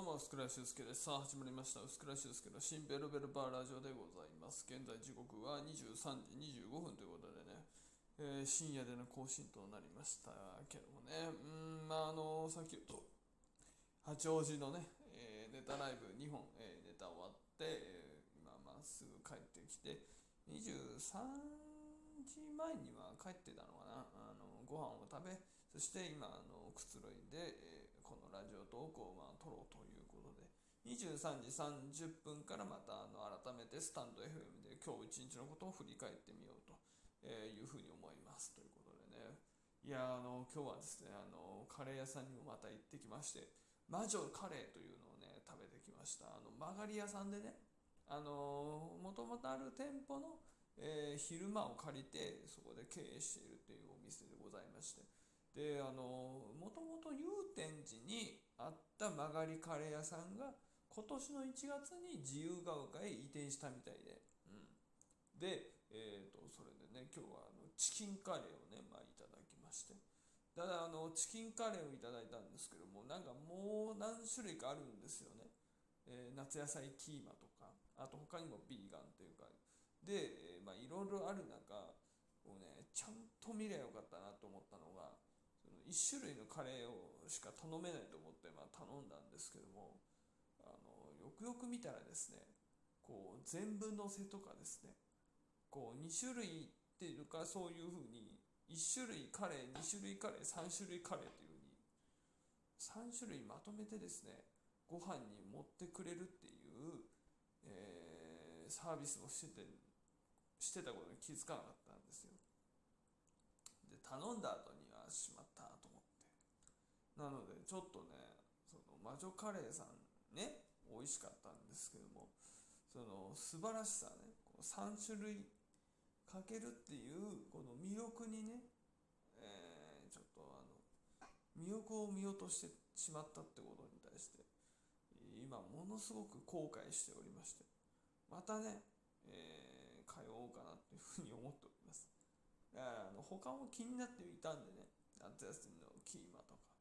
どうも、薄倉修介です。さあ、始まりました。薄倉修介の新ベルベルバーラジオでございます。現在時刻は23時25分ということでね、えー深夜での更新となりましたけどもね、うん、まあ、あのさっき言うと、八王子のね、えーネタライブ2本、えーネタ終わって、えー今まっすぐ帰ってきて、23時前には帰ってたのかな、あのご飯を食べ、そして今、あのくつろいで、えーこのラジオトークをまあ撮ろうということで、23時30分からまたあの改めてスタンド FM で今日一日のことを振り返ってみようとえーいうふうに思います。ということでね、いやあの今日はですねあの、カレー屋さんにもまた行ってきまして、魔女カレーというのをね、食べてきました。あの曲がり屋さんでね、あのもともとある店舗の、えー昼間を借りて、そこで経営しているというお店でございまして、で、あのもともと祐天寺にあった曲がりカレー屋さんが、今年の1月に自由が丘へ移転したみたいで、うん。で、えー、とそれでね今日はあのチキンカレーをね、まあ、いただきまして。ただあのチキンカレーをいただいたんですけどもなんかもう何種類かあるんですよね、えー夏野菜キーマとかあと他にもビーガンというか。で、えまあいろいろある中こうねちゃんと見ればよかったなと思ったのが1種類のカレーをしか頼めないと思って、まあ、頼んだんですけどもあのよくよく見たらですねこう全部のせとかですねこう2種類っていうかそういうふうに1種類カレー2種類カレー3種類カレーというふうに3種類まとめてですねご飯に持ってくれるっていう、えーサービスをしててしてたことに気づかなかったんですよ。で頼んだ後にしまったと思って。なのでちょっとねその魔女カレーさんね美味しかったんですけどもその素晴らしさねこう3種類かけるっていうこの魅力にね、えーちょっとあの魅力を見落としてしまったってことに対して今ものすごく後悔しておりましてまたね、えー通おうかなっていうふうに思っております。だからあの他も気になっていたんでね夏休みのキーマとか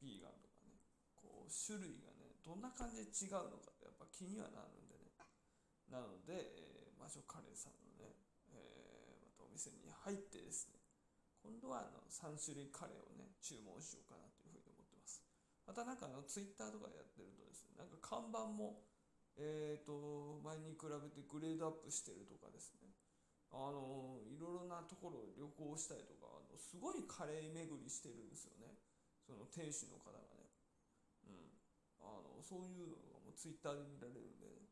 ビーガンとかねこう種類がねどんな感じで違うのかってやっぱ気にはなるんでね。なので、えー魔女カレーさんのね、えーまたお店に入ってですね今度はあの3種類カレーをね注文しようかなというふうに思ってます。またなんかあのツイッターとかやってるとですねなんか看板もえー、と前に比べてグレードアップしてるとかですねあのいろいろなところを旅行したりとかすごいカレー巡りしてるんですよね。その店主の方がね。うん。あのそういうのがもうツイッターで見られるんで、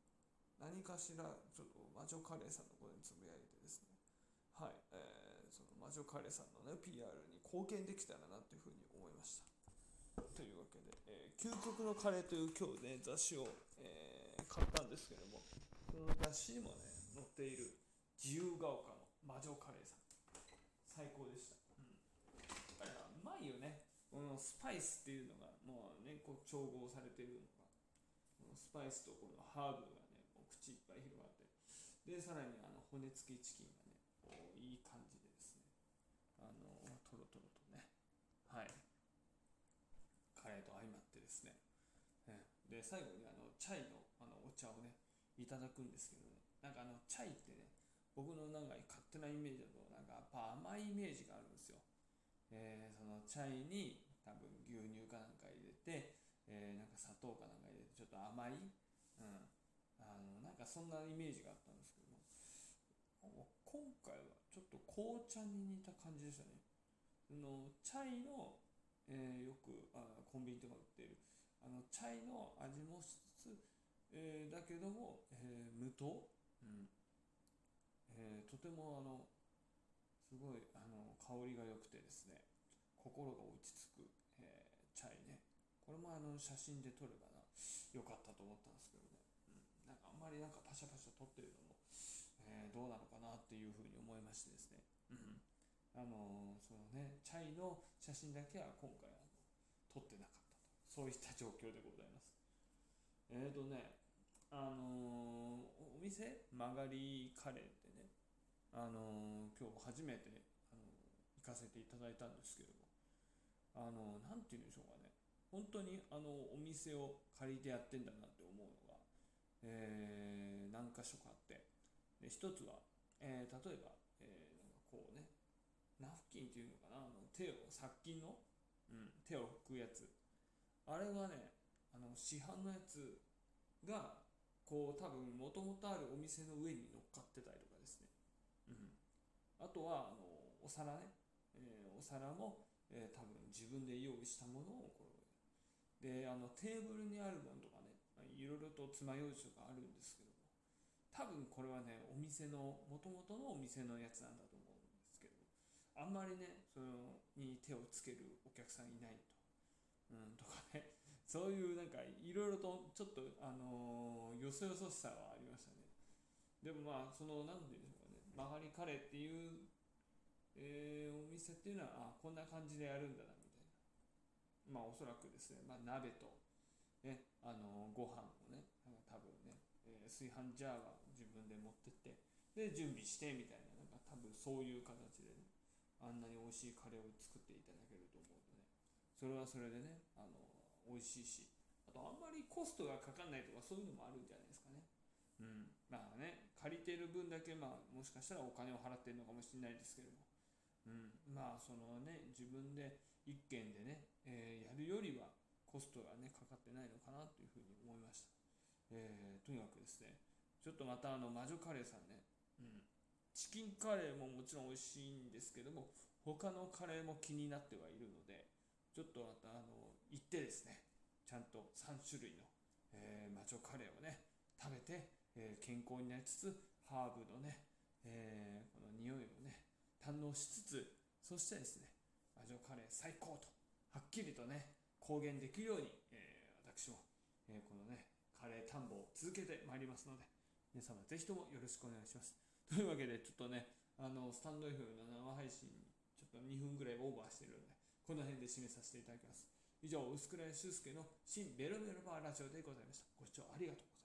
何かしらちょっと魔女カレーさんのことにつぶやいてですね。はい、えーその魔女カレーさんのね PR に貢献できたらなというふうに思いました。というわけで、えー究極のカレーという今日ね雑誌を、えー買ったんですけどもその雑誌にもね載っている自由が丘の魔女カレーさん。最高でした、うん、やっぱりなうまいよねこのスパイスっていうのがもうねこう調合されてるのがこのスパイスとこのハーブがねもう口いっぱい広がってでさらにあの骨付きチキンがねこういい感じでですねあのトロトロとねはい。カレーと相まってですねえで最後にあのチャイのあのお茶をねいただくんですけどねなんかあのチャイってね僕のなんか勝手なイメージだとなんかやっぱ甘いイメージがあるんですよ、えーそのチャイに多分牛乳かなんか入れて、えーなんか砂糖かなんか入れてちょっと甘い、うん、あのなんかそんなイメージがあったんですけども。今回はちょっと紅茶に似た感じでしたね。そのチャイの、えーよくあコンビニとか売っているあのチャイの味もしつつ、えーだけども、えー無糖、うん。えとてもあのすごいあの香りが良くてですね心が落ち着く、これもあの写真で撮ればな。よかったと思ったんですけどね、うん、なんかあんまりなんかパシャパシャ撮ってるのも、えーどうなのかなっていうふうに思いましてですね、うん、あのーそのねチャイの写真だけは今回あの撮ってなかったと。そういった状況でございます。えーとねあのお店？曲がりカレーってねあの今日初めて、あの行かせていただいたんですけれどもあのーなんて言うんでしょうかね。本当にあのお店を借りてやってんだなって思うのが、えー、何箇所かあって。で一つは、えー、例えば、えー、なんかこうねナフキンっていうのかなあの手を殺菌の、うん、手を拭くやつ。あれがねあの市販のやつがこう多分もともとあるお店の上に乗っかってたりとかですね、うん、あとはあのお皿ね、えー、お皿も、えー、多分自分で用意したものをであのテーブルにあるものとかねいろいろと爪楊枝とかあるんですけども多分これはねお店のもともとのお店のやつなんだと思うんですけどあんまりねそのに手をつけるお客さんいないと、うん、とかねそういうなんかいろいろとちょっとあのー、よそよそしさはありましたね。でもまあその何て言うんでしょうかね曲がりカレーっていう、えー、お店っていうのはあこんな感じでやるんだなまあおそらくですね、まあ、鍋と、ね、あのご飯をね多分ね、えー、炊飯ジャーは自分で持ってってで準備してみたいななんか多分そういう形でねあんなに美味しいカレーを作っていただけると思うとねそれはそれでねあの美味しいしあとあんまりコストがかかんないとかそういうのもあるんじゃないですかね。うん。まあね借りてる分だけまあもしかしたらお金を払ってるのかもしれないですけども。うん。まあそのね自分で1軒でね、えー、やるよりはコストがねかかってないのかなというふうに思いました、えー、とにかくですねちょっとまたあの魔女カレーさんね、うん、チキンカレーももちろん美味しいんですけども他のカレーも気になってはいるのでちょっとまたあの行ってですねちゃんと3種類の、えー、魔女カレーをね食べて、えー、健康になりつつハーブのね、えー、この匂いをね堪能しつつそしてですねアジョカレー最高とはっきりとね公言できるように、えー、私も、えー、このねカレー探訪を続けてまいりますので皆様ぜひともよろしくお願いします。というわけでちょっとねあのスタンド F の生配信ちょっと2分ぐらいオーバーしてるのでこの辺で締めさせていただきます。以上薄倉修介の新ベロベロバーラジオでございました。ご視聴ありがとうございました。